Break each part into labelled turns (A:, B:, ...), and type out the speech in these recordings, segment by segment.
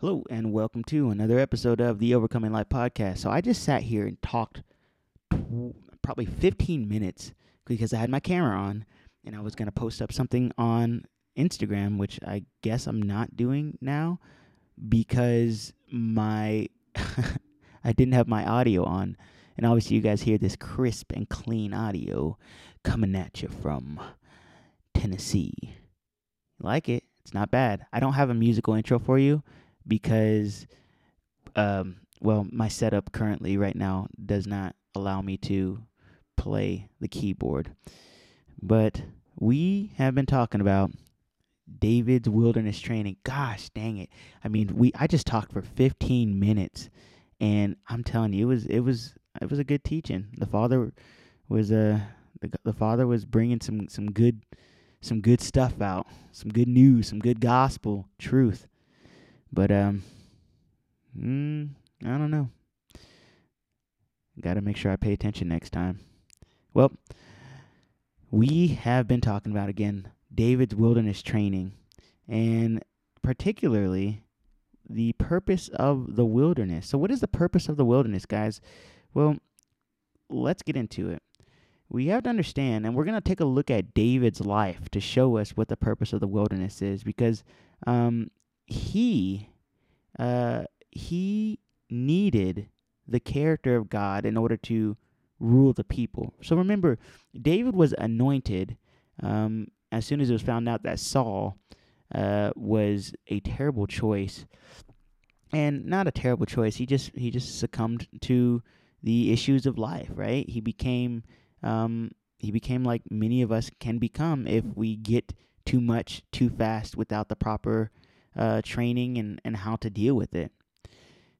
A: Hello, and welcome to another episode of the Overcoming Life podcast. So, I just sat here and talked probably 15 minutes because I had my camera on and I was going to post up something on Instagram, which I guess I'm not doing now because my I didn't have my audio on. And obviously, you guys hear this crisp and clean audio coming at you from Tennessee. Like it? It's not bad. I don't have a musical intro for you because, um, well, my setup currently right now does not allow me to play the keyboard. But we have been talking about David's wilderness training. Gosh, dang it! I mean, we I just talked for 15 minutes, and I'm telling you, it was it was it was a good teaching. The father was uh, the the father was bringing some some good some good stuff out, some good news, some good gospel truth. But um, mm, I don't know. Got to make sure I pay attention next time. Well, we have been talking about again David's wilderness training, and particularly the purpose of the wilderness. So, what is the purpose of the wilderness, guys? Well, let's get into it. We have to understand, and we're going to take a look at David's life to show us what the purpose of the wilderness is, because um, he uh, he needed the character of God in order to rule the people. So remember, David was anointed um, as soon as it was found out that Saul uh, was a terrible choice, and not a terrible choice. He just he just succumbed to the issues of life. Right? He became um, he became like many of us can become if we get too much too fast without the proper uh, training and, and how to deal with it.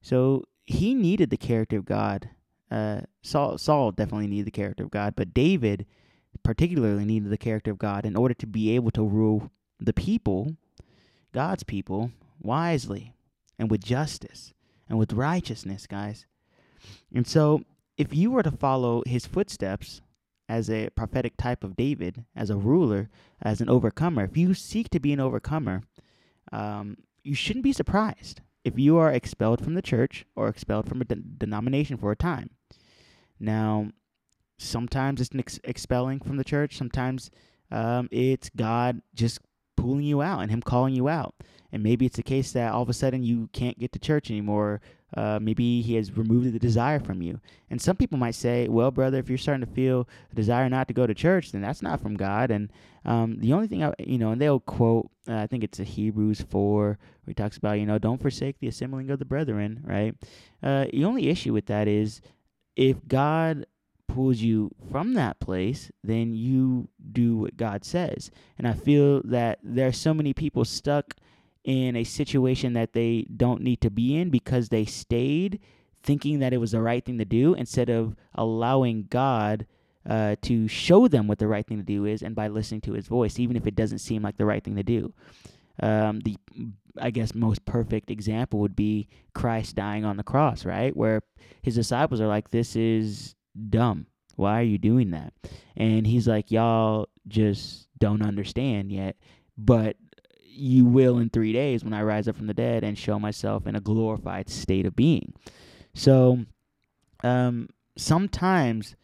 A: So he needed the character of God. Uh, Saul, Saul definitely needed the character of God, but David particularly needed the character of God in order to be able to rule the people, God's people, wisely and with justice and with righteousness, guys. And so, if you were to follow his footsteps as a prophetic type of David, as a ruler, as an overcomer, if you seek to be an overcomer, um, you shouldn't be surprised if you are expelled from the church or expelled from a de- denomination for a time. Now, sometimes it's ex- expelling from the church, sometimes um, it's God just pulling you out and Him calling you out. And maybe it's the case that all of a sudden you can't get to church anymore. Uh, maybe He has removed the desire from you. And some people might say, well, brother, if you're starting to feel a desire not to go to church, then that's not from God. And um, the only thing, I, you know, and they'll quote, uh, I think it's a Hebrews 4, where he talks about, you know, don't forsake the assembling of the brethren, right? Uh, the only issue with that is if God pulls you from that place, then you do what God says. And I feel that there are so many people stuck in a situation that they don't need to be in because they stayed thinking that it was the right thing to do instead of allowing God uh, to show them what the right thing to do is and by listening to his voice, even if it doesn't seem like the right thing to do. Um, the I guess most perfect example would be Christ dying on the cross, right? Where his disciples are like, "This is dumb. Why are you doing that?" And he's like, "Y'all just don't understand yet, but you will in three days when I rise up from the dead and show myself in a glorified state of being." So, um, sometimes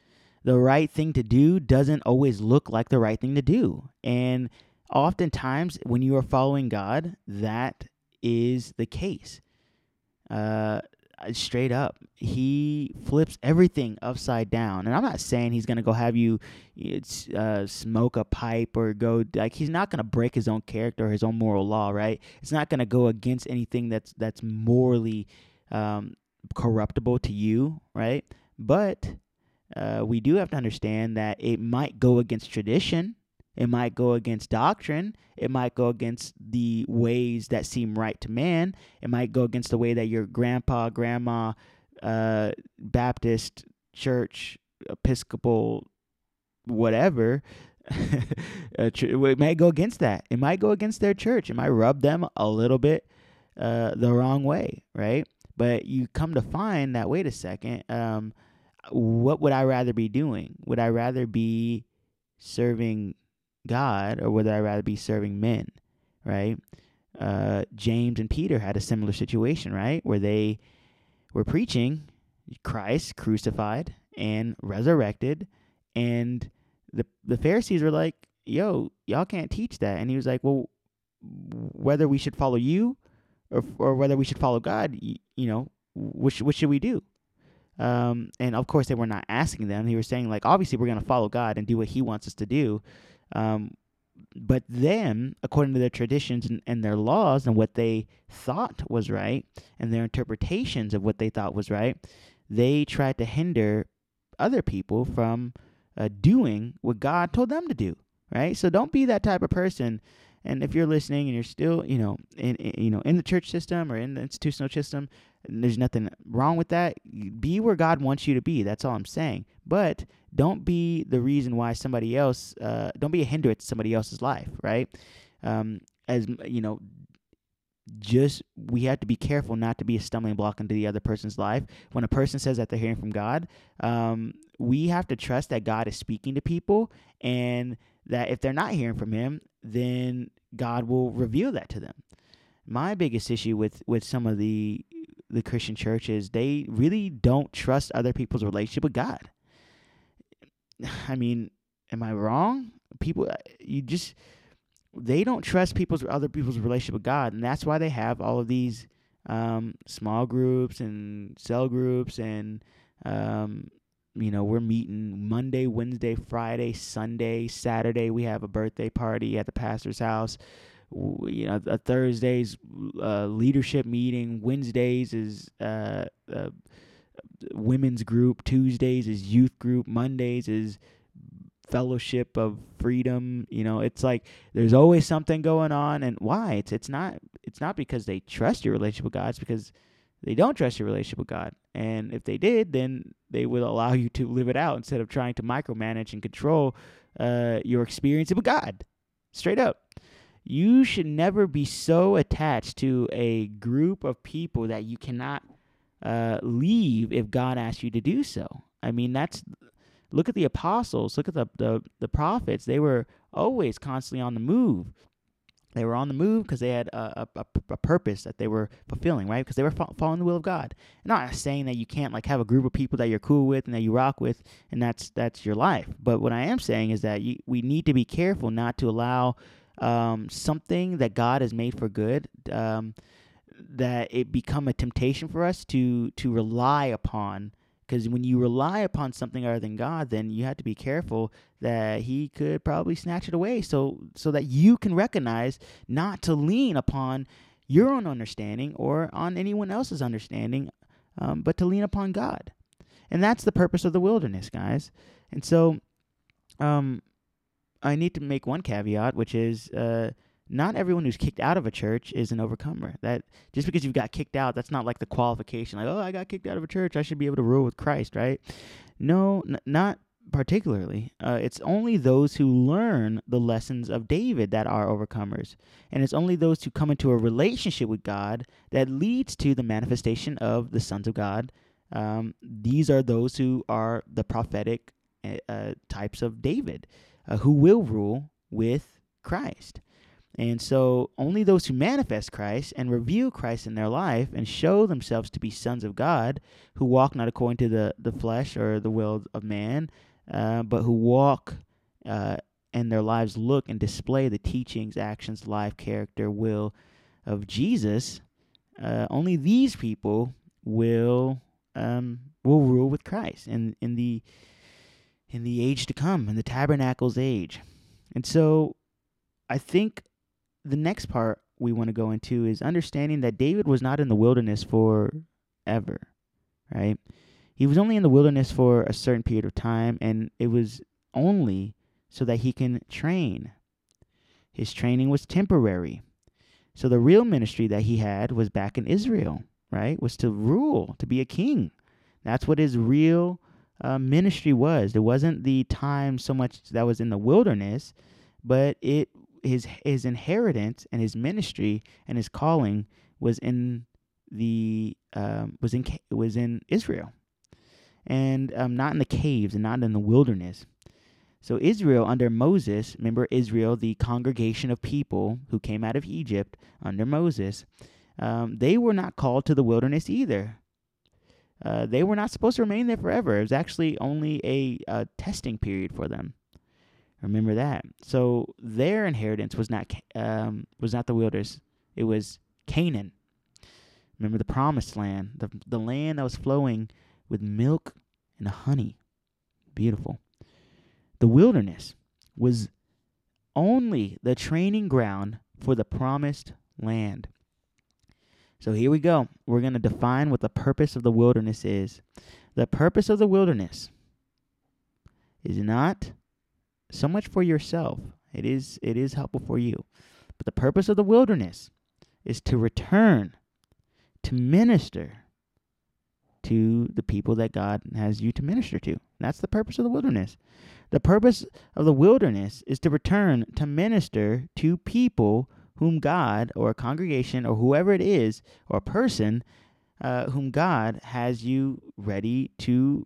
A: the right thing to do doesn't always look like the right thing to do. And oftentimes, when you are following God, that is the case. Uh, straight up, He flips everything upside down. And I'm not saying He's to go have you uh, smoke a pipe or go, like, He's not to break His own character or His own moral law, right? It's not to go against anything that's, that's morally um, corruptible to you, right? But uh, we do have to understand that it might go against tradition. It might go against doctrine. It might go against the ways that seem right to man. It might go against the way that your grandpa, grandma, uh, Baptist church, Episcopal, whatever. it might go against that. It might go against their church. It might rub them a little bit uh, the wrong way, right? But you come to find that wait a second, um, what would I rather be doing? Would I rather be serving God or would I rather be serving men? Right? uh, James and Peter had a similar situation, right? Where they were preaching Christ crucified and resurrected, and the the Pharisees were like, "Yo, y'all can't teach that." And he was like, "Well, whether we should follow you or or whether we should follow God, you, you know, which what should we do?" Um, and of course, they were not asking them. He was saying like, obviously, we're going to follow God and do what He wants us to do. Um, but then, according to their traditions and, and their laws and what they thought was right, and their interpretations of what they thought was right, they tried to hinder other people from uh, doing what God told them to do. Right. So don't be that type of person. And if you're listening and you're still, you know, in, in you know in the church system or in the institutional system, there's nothing wrong with that. Be where God wants you to be. That's all I'm saying. But don't be the reason why somebody else. Uh, don't be a hindrance to somebody else's life. Right. Um, as you know, just we have to be careful not to be a stumbling block into the other person's life. When a person says that they're hearing from God, um, we have to trust that God is speaking to people, and that if they're not hearing from Him, then God will reveal that to them. My biggest issue with with some of the the Christian churches, they really don't trust other people's relationship with God. I mean, am I wrong? People, you just they don't trust people's other people's relationship with God, and that's why they have all of these um, small groups and cell groups, and um, you know we're meeting Monday, Wednesday, Friday, Sunday, Saturday. We have a birthday party at the pastor's house. You know, a Thursday's uh, leadership meeting. Wednesdays is uh, uh, women's group. Tuesdays is youth group. Mondays is fellowship of freedom you know it's like there's always something going on and why it's it's not it's not because they trust your relationship with god it's because they don't trust your relationship with god and if they did then they would allow you to live it out instead of trying to micromanage and control uh, your experience with god straight up you should never be so attached to a group of people that you cannot uh, leave if god asks you to do so i mean that's Look at the apostles, look at the, the, the prophets. They were always constantly on the move. They were on the move because they had a, a, a, purpose that they were fulfilling, right? Because they were fo- following the will of God. I'm not saying that you can't like have a group of people that you're cool with and that you rock with, and that's that's your life. But what I am saying is that you, we need to be careful not to allow um, something that God has made for good um, that it become a temptation for us to to rely upon because when you rely upon something other than God, then you have to be careful that He could probably snatch it away. So so that you can recognize not to lean upon your own understanding or on anyone else's understanding, um, but to lean upon God. And that's the purpose of the wilderness, guys. And so, um, I need to make one caveat, which is. Uh, not everyone who's kicked out of a church is an overcomer. That just because you've got kicked out, that's not like the qualification. Like, oh, I got kicked out of a church, I should be able to rule with Christ, right? No, n- not particularly. Uh, it's only those who learn the lessons of David that are overcomers, and it's only those who come into a relationship with God that leads to the manifestation of the sons of God. Um, these are those who are the prophetic uh, uh types of David, uh, who will rule with Christ. And so only those who manifest Christ and reveal Christ in their life and show themselves to be sons of God, who walk not according to the, the flesh or the will of man, uh, but who walk uh, and their lives look and display the teachings, actions, life, character, will of Jesus, uh, only these people will um, will rule with Christ in in the in the age to come, in the tabernacle's age. And so I think the next part we want to go into is understanding that David was not in the wilderness for ever, right? He was only in the wilderness for a certain period of time, and it was only so that he can train. His training was temporary. So the real ministry that he had was back in Israel, right? Was to rule, to be a king. That's what his real uh, ministry was. It wasn't the time so much that was in the wilderness, but it his his inheritance and his ministry and his calling was in the um, was in was in Israel, and um, not in the caves and not in the wilderness. So Israel under Moses, remember Israel, the congregation of people who came out of Egypt under Moses, um, they were not called to the wilderness either. Uh, they were not supposed to remain there forever. It was actually only a, a testing period for them. Remember that. So their inheritance was not um, was not the wilderness. It was Canaan. Remember the promised land, the the land that was flowing with milk and honey. Beautiful. The wilderness was only the training ground for the promised land. So here we go. We're going to define what the purpose of the wilderness is. The purpose of the wilderness is not so much for yourself. It is it is helpful for you. But the purpose of the wilderness is to return to minister to the people that God has you to minister to. That's the purpose of the wilderness. The purpose of the wilderness is to return to minister to people whom God or a congregation or whoever it is or a person uh, whom God has you ready to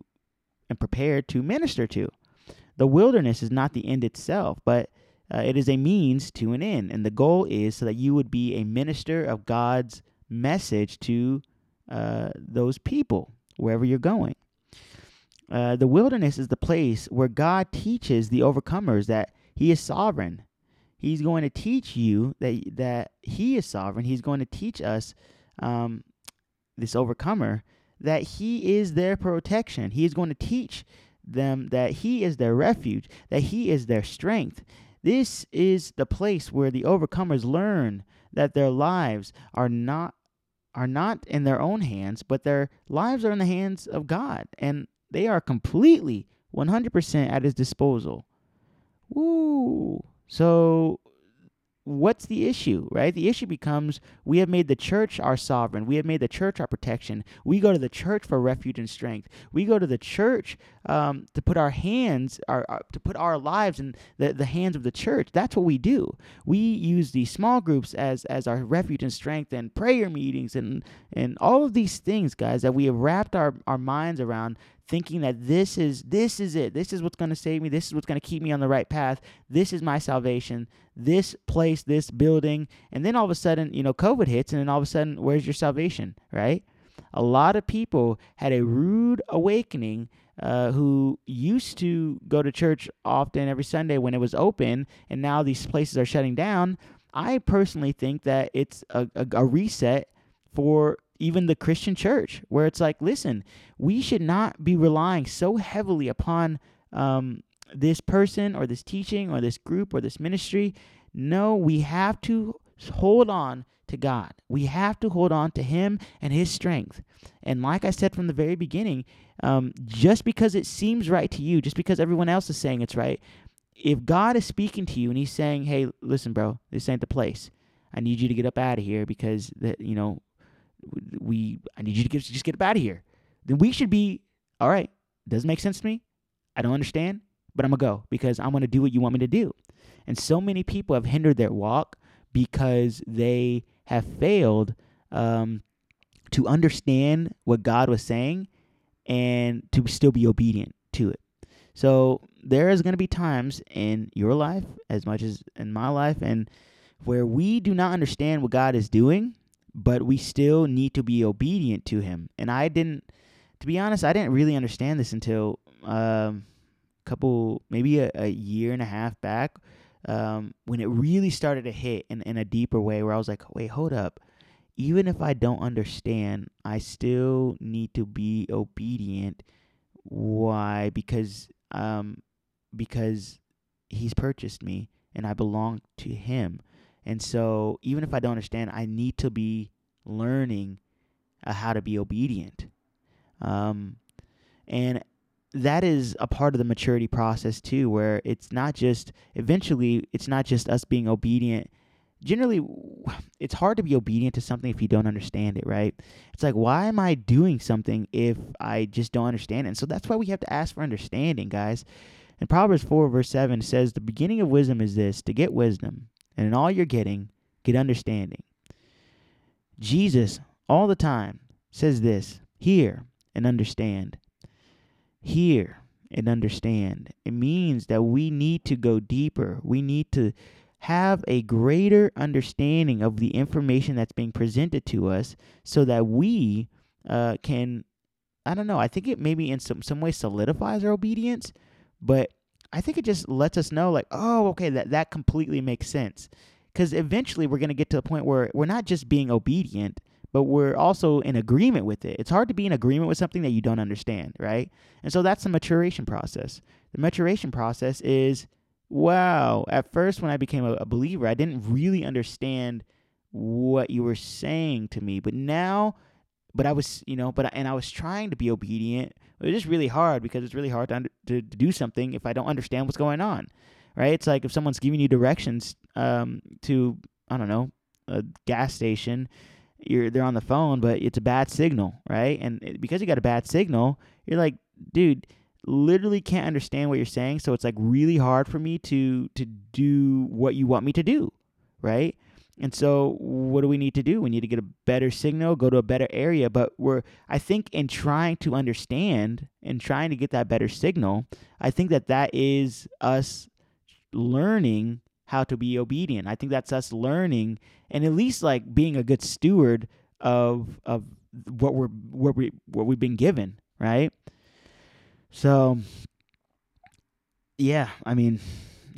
A: and prepared to minister to. The wilderness is not the end itself, but uh, it is a means to an end. And the goal is so that you would be a minister of God's message to uh, those people wherever you're going. Uh, the wilderness is the place where God teaches the overcomers that He is sovereign. He's going to teach you that that He is sovereign. He's going to teach us, um, this overcomer, that He is their protection. He is going to teach them that He is their refuge, that He is their strength. This is the place where the overcomers learn that their lives are not are not in their own hands, but their lives are in the hands of God, and they are completely 100% at His disposal. Woo! So what's the issue, right? The issue becomes we have made the church our sovereign. We have made the church our protection. We go to the church for refuge and strength. We go to the church um, to put our hands, our, our, to put our lives in the, the hands of the church. That's what we do. We use these small groups as as our refuge and strength, and prayer meetings, and and all of these things, guys, that we have wrapped our our minds around thinking that this is this is it. This is what's going to save me. This is what's going to keep me on the right path. This is my salvation. This place this building. And then all of a sudden you know covid hits and then all of a sudden where's your salvation right? A lot of people had a rude awakening uh, who used to go to church often every sunday when it was open and now these places are shutting down. I personally think that it's a, a, a reset for even the Christian church, where it's like, listen, we should not be relying so heavily upon um, this person or this teaching or this group or this ministry. No, we have to hold on to God. We have to hold on to Him and His strength. And like I said from the very beginning, um, just because it seems right to you, just because everyone else is saying it's right, if God is speaking to you and He's saying, "Hey, listen, bro, this ain't the place. I need you to get up out of here because that you know we I need you to get, just get up out of here. Then we should be all right. Doesn't make sense to me. I don't understand, but I'm gonna go because I'm gonna do what you want me to do. And so many people have hindered their walk because they have failed um, to understand what God was saying and to still be obedient to it. So there is going to be times in your life, as much as in my life, and where we do not understand what God is doing, but we still need to be obedient to him. And I didn't, to be honest, I didn't really understand this until um, a couple, maybe a, a, year and a half back, um, when it really started to hit in, in a deeper way where I was like, wait, hold up. Even if I don't understand, I still need to be obedient. Why? Because um, because he's purchased me and I belong to him. And so, even if I don't understand, I need to be learning uh, how to be obedient. Um, and that is a part of the maturity process too, where it's not just, eventually, it's not just us being obedient. Generally, it's hard to be obedient to something if you don't understand it, right? It's like, why am I doing something if I just don't understand it? And so that's why we have to ask for understanding, guys. And Proverbs 4, verse 7, says, The beginning of wisdom is this to get wisdom and in all you're getting, get understanding. Jesus, all the time, says this hear and understand. Hear and understand. It means that we need to go deeper. We need to have a greater understanding of the information that's being presented to us so that we uh, can, I don't know, I think it maybe in some, some way solidifies our obedience, but I think it just lets us know, like, oh, okay, that, that completely makes sense. Because eventually we're going to get to a point where we're not just being obedient, but we're also in agreement with it. It's hard to be in agreement with something that you don't understand, right? And so that's the maturation process. The maturation process is wow, at first when I became a, a believer, I didn't really understand what you were saying to me, but now but I was, you know, but and I was trying to be obedient. It was just really hard because it's really hard to, under, to, to do something if I don't understand what's going on, right? It's like if someone's giving you directions um, to I don't know a gas station, you're they're on the phone, but it's a bad signal, right? And it, because you got a bad signal, you're like, dude, literally can't understand what you're saying, so it's like really hard for me to to do what you want me to do, right? And so what do we need to do? We need to get a better signal, go to a better area, but we're I think in trying to understand and trying to get that better signal, I think that that is us learning how to be obedient. I think that's us learning and at least like being a good steward of of what we're what we what we've been given, right? So yeah, I mean,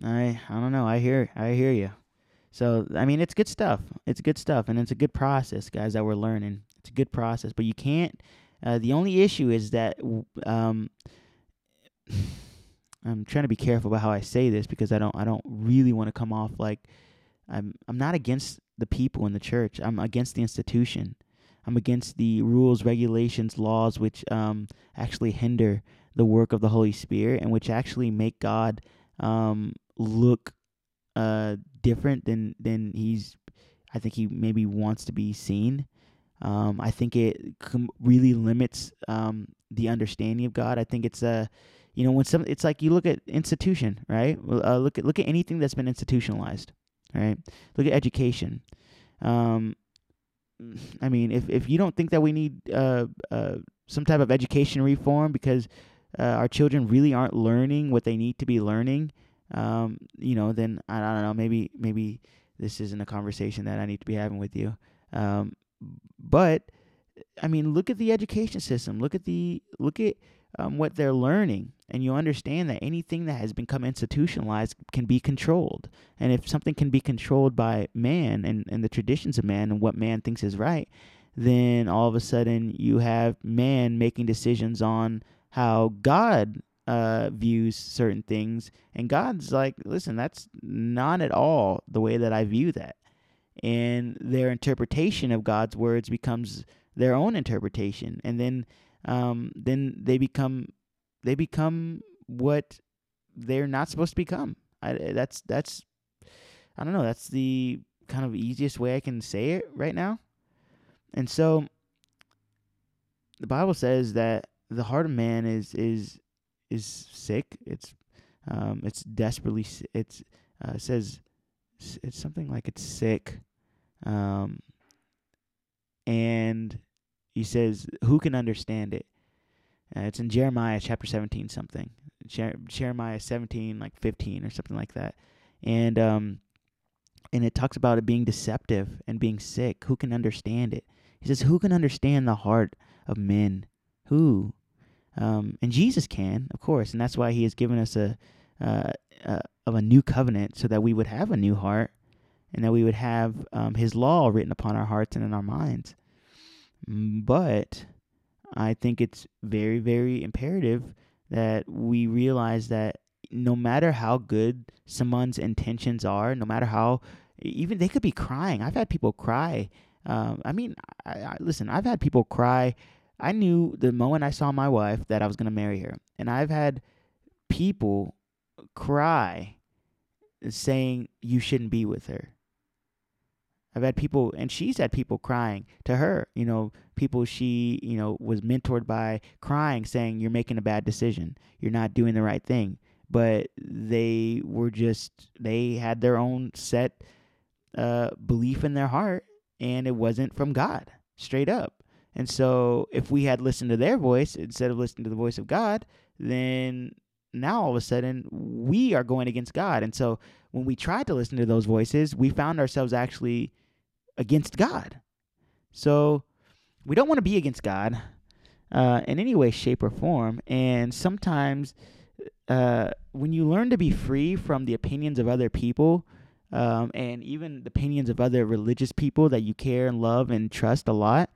A: I I don't know. I hear I hear you. So I mean, it's good stuff. It's good stuff, and it's a good process, guys. That we're learning. It's a good process, but you can't. Uh, the only issue is that um, I'm trying to be careful about how I say this because I don't I don't really want to come off like I'm I'm not against the people in the church. I'm against the institution. I'm against the rules, regulations, laws which um, actually hinder the work of the Holy Spirit and which actually make God um, look uh, different than than he's. I think he maybe wants to be seen. Um, I think it com- really limits um, the understanding of God. I think it's a, you know, when some it's like you look at institution, right? Uh, look at look at anything that's been institutionalized, right? Look at education. Um, I mean, if if you don't think that we need uh, uh, some type of education reform because uh, our children really aren't learning what they need to be learning, um, you know, then I, I, don't know. Maybe maybe this isn't a conversation that I need to be having with you. Um, but I mean, look at the education system. Look at the look at um, what they're learning, and you understand that anything that has become institutionalized can be controlled. And if something can be controlled by man and, and the traditions of man and what man thinks is right, then all of a sudden you have man making decisions on how God uh, views certain things, and God's like, listen, that's not at all the way that I view that. And their interpretation of God's words becomes their own interpretation, and then um, then they become they become what they're not supposed to become. I, that's that's I don't know. That's the kind of easiest way I can say it right now. And so the Bible says that the heart of man is is is sick. It's um it's desperately it's uh, says it's something like it's sick. Um and he says who can understand it? Uh, it's in Jeremiah chapter 17 something. Jer- Jeremiah 17 like 15 or something like that. And um and it talks about it being deceptive and being sick. Who can understand it? He says who can understand the heart of men? Who? Um, and Jesus can, of course, and that's why He has given us a, uh, uh, of a new covenant, so that we would have a new heart, and that we would have um, His law written upon our hearts and in our minds. Mm, but I think it's very, very imperative that we realize that no matter how good someone's intentions are, no matter how even they could be crying. I've had people cry. Um, I mean, I, I, listen. I've had people cry I knew the moment I saw my wife that I was going to marry her. And I've had people cry saying you shouldn't be with her. I've had people, and she's had people crying to her, you know, people she, you know, was mentored by crying, saying, You're making a bad decision. You're not doing the right thing. But they were just, they had their own set uh, belief in their heart, and it wasn't from God, straight up. And so, if we had listened to their voice instead of listening to the voice of God, then now all of a sudden we are going against God. And so when we tried to listen to those voices, we found ourselves actually against God. So we don't want to be against God uh, in any way, shape, or form. And sometimes uh, when you learn to be free from the opinions of other people, um, and even the opinions of other religious people that you care and love and trust a lot,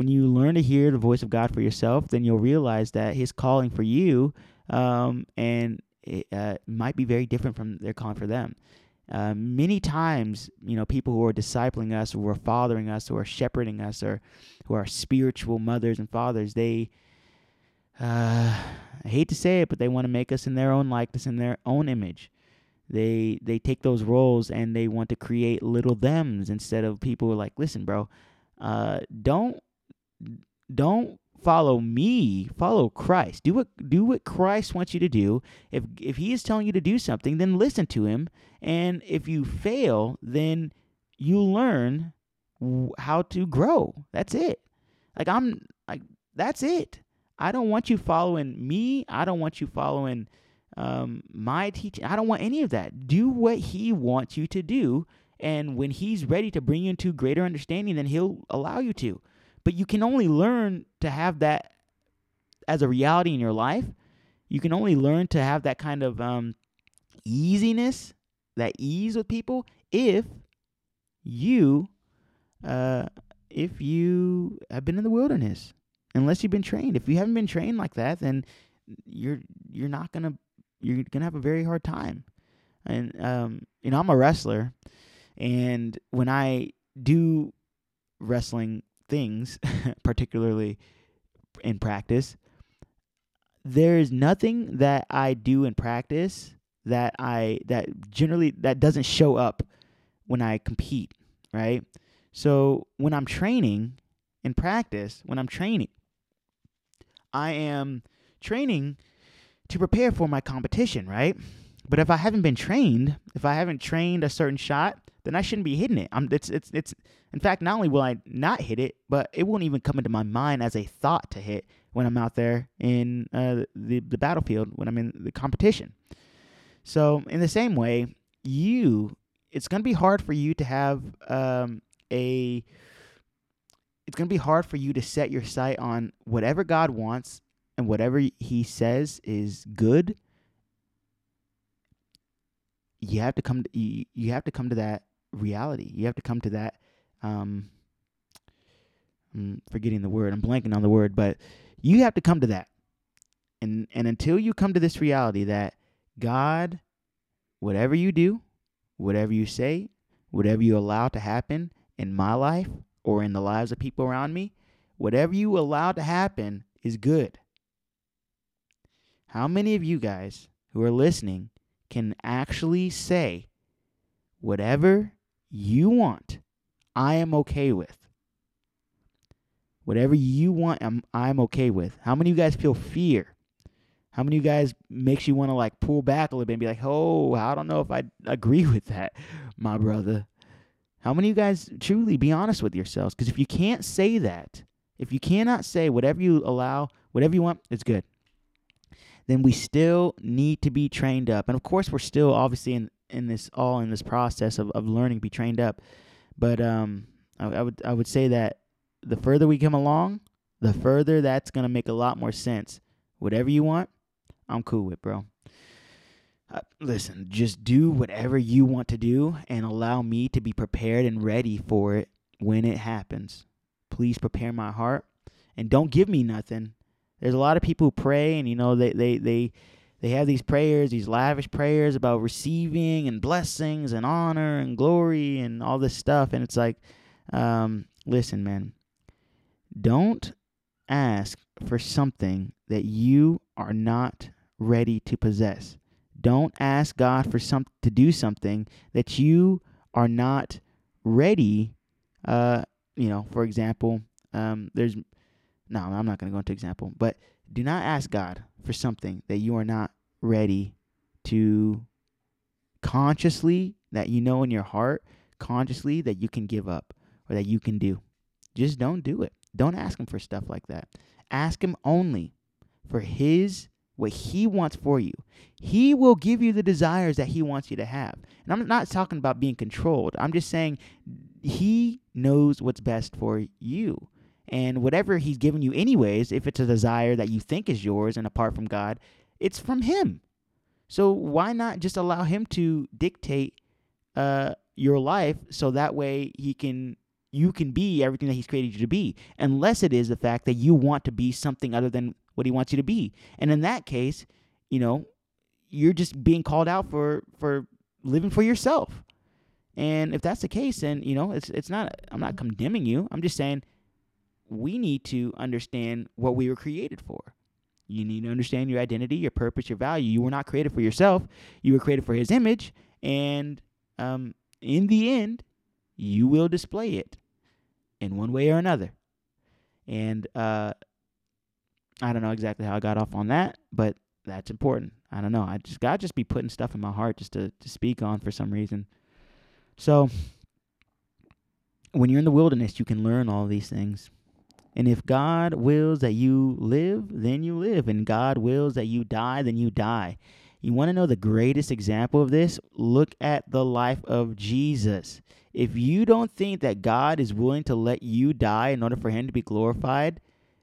A: when you learn to hear the voice of God for yourself, then you'll realize that His calling for you um, and it uh, might be very different from their calling for them. Uh, many times, you know, people who are discipling us, who are fathering us, who are shepherding us, or who are spiritual mothers and fathers, they, uh, I hate to say it, but they want to make us in their own likeness, in their own image. They they take those roles and they want to create little them's instead of people like, listen, bro, uh, don't don't follow me follow christ. Do what do what christ wants you to do. If if he is telling you to do something then listen to him. And if you fail then you learn how to grow. That's it. Like i'm like that's it. I don't want you following me. I don't want you following um, my teaching. I don't want any of that. Do what he wants you to do. And when he's ready to bring you into greater understanding then he'll allow you to but you can only learn to have that as a reality in your life. You can only learn to have that kind of um, easiness, that ease with people, if you, uh, if you have been in the wilderness. Unless you've been trained. If you haven't been trained like that, then you're you're not gonna you're gonna have a very hard time. And um, you know, I'm a wrestler, and when I do wrestling things, particularly in practice, there is nothing that I do in practice that I that generally that doesn't show up when I compete, right? So when I'm training in practice, when I'm training, I am training to prepare for my competition, right? But if I haven't been trained, if I haven't trained a certain shot, then I shouldn't be hitting it. I'm it's it's it's in fact not only will I not hit it, but it won't even come into my mind as a thought to hit when I'm out there in uh, the the battlefield when I'm in the competition. So in the same way, you it's going to be hard for you to have um, a it's going to be hard for you to set your sight on whatever God wants and whatever he says is good you have to come to, you, you have to come to that reality. You have to come to that. Um, I'm forgetting the word. I'm blanking on the word, but you have to come to that. And and until you come to this reality that God, whatever you do, whatever you say, whatever you allow to happen in my life or in the lives of people around me, whatever you allow to happen is good. How many of you guys who are listening can actually say, whatever you want, I am okay with. Whatever you want, I'm, I'm okay with. How many of you guys feel fear? How many of you guys makes you want to like pull back a little bit and be like, oh, I don't know if I agree with that, my brother. How many of you guys truly be honest with yourselves? Because if you can't say that, if you cannot say whatever you allow, whatever you want, it's good then we still need to be trained up. And of course, we're still obviously in, in this all in this process of, of learning be trained up. But um, I, I would I would say that the further we come along, the further that's gonna make a lot more sense. Whatever you want, I'm cool with, bro. Uh, listen, just do whatever you want to do and allow me to be prepared and ready for it when it happens. Please prepare my heart and don't give me nothing there's a lot of people who pray and you know they they they they have these prayers, these lavish prayers about receiving and blessings and honor and glory and all this stuff and it's like um, listen man, don't ask for something that you are not ready to possess. Don't ask God for some to do something that you are not ready. Uh, you know, for example, um, there's no, I'm not going to go into example, but do not ask God for something that you are not ready to consciously, that you know in your heart, consciously that you can give up or that you can do. Just don't do it. Don't ask Him for stuff like that. Ask Him only for His what He wants for you. He will give you the desires that He wants you to have. And I'm not talking about being controlled. I'm just saying He knows what's best for you. And whatever He's given you, anyways, if it's a desire that you think is yours and apart from God, it's from Him. So why not just allow Him to dictate uh, your life so that way He can you can be everything that he's created you to be, unless it is the fact that you want to be something other than what he wants you to be. And in that case, you know, you're just being called out for for living for yourself. And if that's the case, then you know, it's it's not I'm not condemning you. I'm just saying we need to understand what we were created for. You need to understand your identity, your purpose, your value. You were not created for yourself. You were created for His image, and um, in the end, you will display it in one way or another. And uh, I don't know exactly how I got off on that, but that's important. I don't know. I just God just be putting stuff in my heart just to, to speak on for some reason. So when you're in the wilderness, you can learn all these things. And if God wills that you live, then you live. And God wills that you die, then you die. You want to know the greatest example of this? Look at the life of Jesus. If you don't think that God is willing to let you die in order for him to be glorified,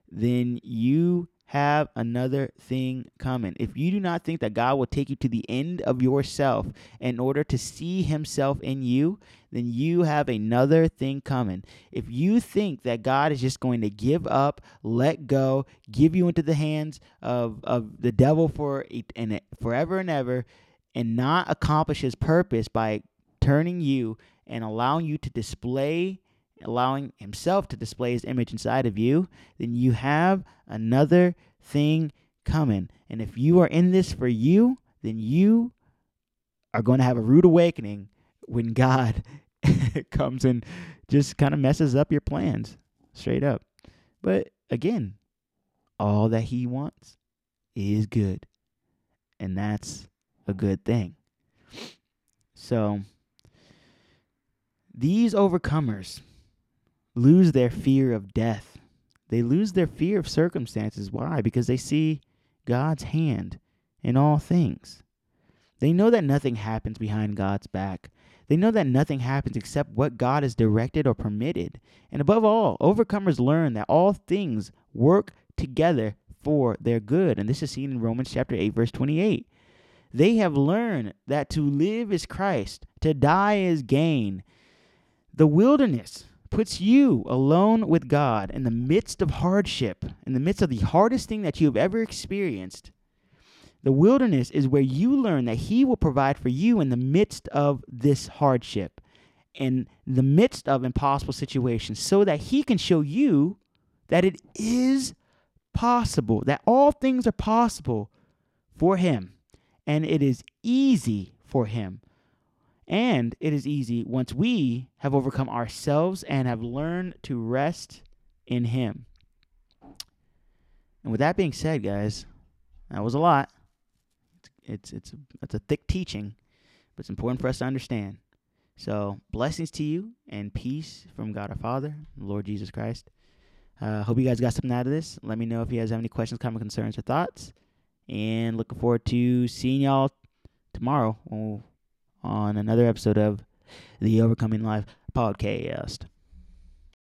A: then you have another thing coming. If you do not think that God will take you to the end of yourself in order to see himself in you, then you have another thing coming. If you think that God is just going to give up, let go, give you into the hands of, of the devil for and forever and ever, and not accomplish his purpose by turning you and allowing you to display allowing himself to display his image inside of you, then you have another thing coming. And if you are in this for you, then you are going to have a rude awakening when God comes and just kind of messes up your plans straight up. But again, all that he wants is good. And that's a good thing. So, these overcomers, lose their fear of death. They lose their fear of circumstances. Why? Because they see God's hand in all things. They know that nothing happens behind God's back. They know that nothing happens except what God has directed or permitted. And above all, overcomers learn that all things work together for their good. And this is seen in Romans chapter 8 verse 28. They have learned that to live is Christ, to die is gain. The wilderness puts you alone with God in the midst of hardship, in the midst of the hardest thing that you have ever experienced. The wilderness is where you learn that He will provide for you in the midst of this hardship, in the midst of impossible situations, so that He can show you that it is possible, that all things are possible for Him, and it is easy for Him and it is easy once we have overcome ourselves and have learned to rest in Him. And with that being said, guys, that was a lot. It's it's it's a thick teaching, but it's important for us to understand. So blessings to you and peace from God our Father, Lord Jesus Christ. Uh, hope you guys got something out of this. Let me know if you guys have any questions, comments, concerns, or thoughts. And looking forward to seeing y'all tomorrow on another episode of the Overcoming Life podcast.